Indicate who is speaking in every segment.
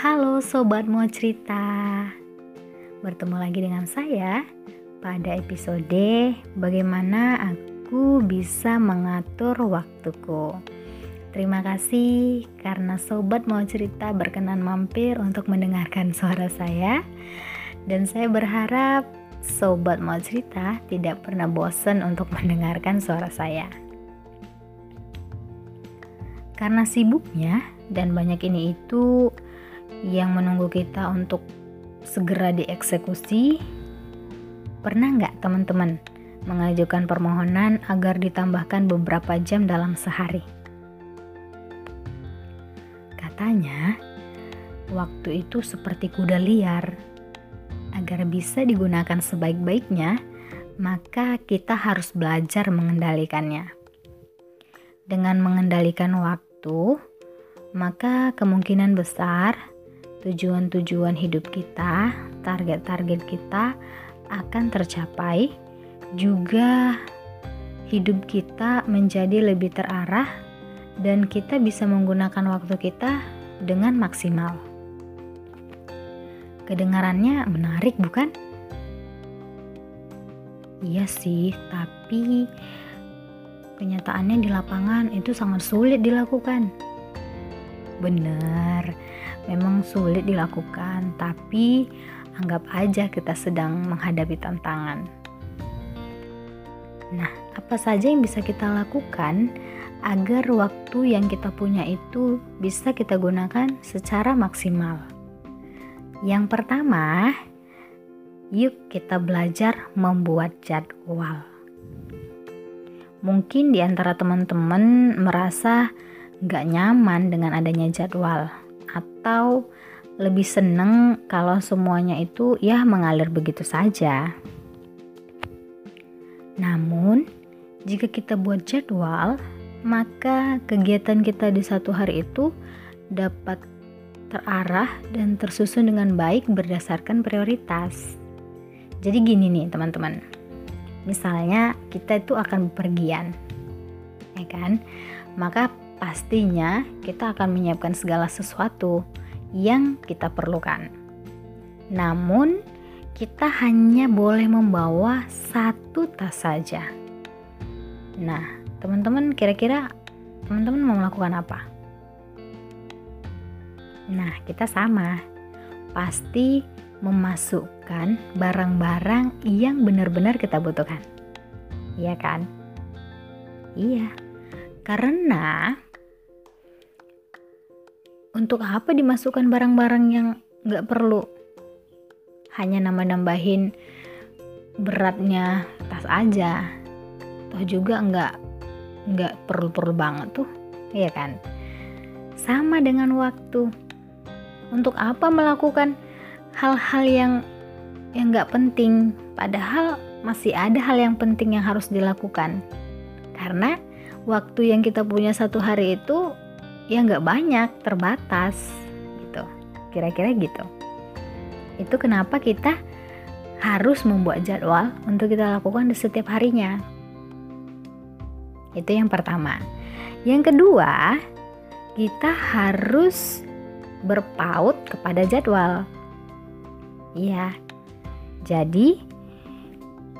Speaker 1: Halo sobat mau cerita. Bertemu lagi dengan saya pada episode bagaimana aku bisa mengatur waktuku. Terima kasih karena sobat mau cerita berkenan mampir untuk mendengarkan suara saya. Dan saya berharap sobat mau cerita tidak pernah bosan untuk mendengarkan suara saya. Karena sibuknya dan banyak ini itu yang menunggu kita untuk segera dieksekusi? Pernah nggak teman-teman mengajukan permohonan agar ditambahkan beberapa jam dalam sehari? Katanya, waktu itu seperti kuda liar. Agar bisa digunakan sebaik-baiknya, maka kita harus belajar mengendalikannya. Dengan mengendalikan waktu, maka kemungkinan besar tujuan-tujuan hidup kita, target-target kita akan tercapai, juga hidup kita menjadi lebih terarah dan kita bisa menggunakan waktu kita dengan maksimal. Kedengarannya menarik, bukan? Iya sih, tapi kenyataannya di lapangan itu sangat sulit dilakukan. Benar, memang sulit dilakukan, tapi anggap aja kita sedang menghadapi tantangan. Nah, apa saja yang bisa kita lakukan agar waktu yang kita punya itu bisa kita gunakan secara maksimal? Yang pertama, yuk kita belajar membuat jadwal. Mungkin di antara teman-teman merasa gak nyaman dengan adanya jadwal atau lebih seneng kalau semuanya itu ya mengalir begitu saja. Namun, jika kita buat jadwal, maka kegiatan kita di satu hari itu dapat terarah dan tersusun dengan baik berdasarkan prioritas. Jadi gini nih teman-teman, misalnya kita itu akan bepergian, ya kan? Maka pastinya kita akan menyiapkan segala sesuatu yang kita perlukan. Namun, kita hanya boleh membawa satu tas saja. Nah, teman-teman, kira-kira teman-teman mau melakukan apa? Nah, kita sama, pasti memasukkan barang-barang yang benar-benar kita butuhkan, iya kan? Iya, karena untuk apa dimasukkan barang-barang yang nggak perlu? Hanya nambah-nambahin beratnya tas aja. Toh juga nggak nggak perlu-perlu banget tuh, ya kan? Sama dengan waktu. Untuk apa melakukan hal-hal yang yang nggak penting? Padahal masih ada hal yang penting yang harus dilakukan. Karena waktu yang kita punya satu hari itu ya nggak banyak terbatas gitu. Kira-kira gitu. Itu kenapa kita harus membuat jadwal untuk kita lakukan di setiap harinya. Itu yang pertama. Yang kedua kita harus berpaut kepada jadwal. Iya. Jadi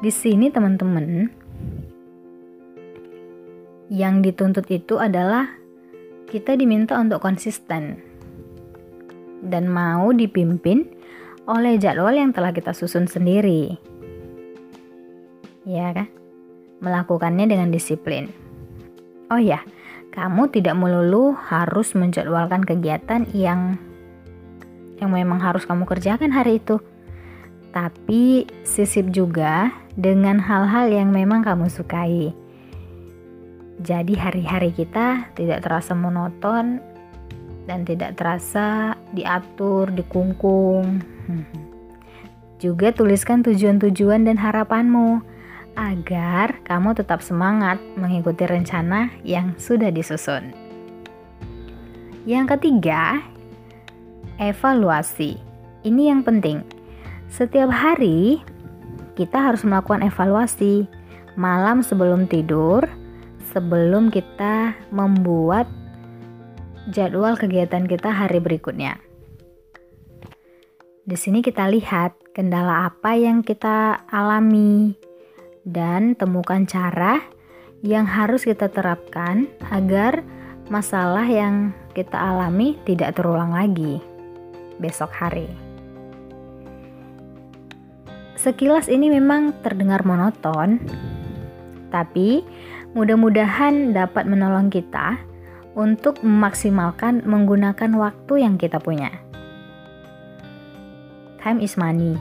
Speaker 1: di sini teman-teman yang dituntut itu adalah kita diminta untuk konsisten dan mau dipimpin oleh jadwal yang telah kita susun sendiri. Ya kan? Melakukannya dengan disiplin. Oh ya, kamu tidak melulu harus menjadwalkan kegiatan yang yang memang harus kamu kerjakan hari itu. Tapi sisip juga dengan hal-hal yang memang kamu sukai jadi hari-hari kita tidak terasa monoton dan tidak terasa diatur, dikungkung. Juga tuliskan tujuan-tujuan dan harapanmu agar kamu tetap semangat mengikuti rencana yang sudah disusun. Yang ketiga, evaluasi. Ini yang penting. Setiap hari kita harus melakukan evaluasi. Malam sebelum tidur, sebelum kita membuat jadwal kegiatan kita hari berikutnya. Di sini kita lihat kendala apa yang kita alami dan temukan cara yang harus kita terapkan agar masalah yang kita alami tidak terulang lagi besok hari. Sekilas ini memang terdengar monoton, tapi mudah-mudahan dapat menolong kita untuk memaksimalkan menggunakan waktu yang kita punya. Time is money,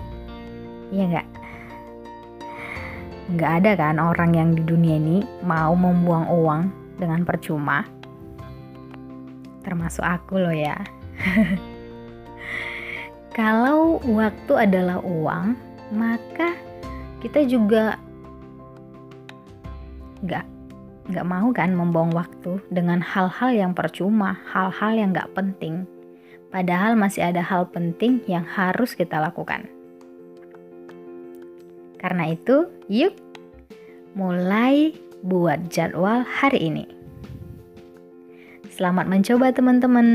Speaker 1: iya nggak? Nggak ada kan orang yang di dunia ini mau membuang uang dengan percuma. Termasuk aku loh ya. Kalau waktu adalah uang, maka kita juga nggak nggak mau kan membuang waktu dengan hal-hal yang percuma, hal-hal yang nggak penting. Padahal masih ada hal penting yang harus kita lakukan. Karena itu, yuk mulai buat jadwal hari ini. Selamat mencoba teman-teman.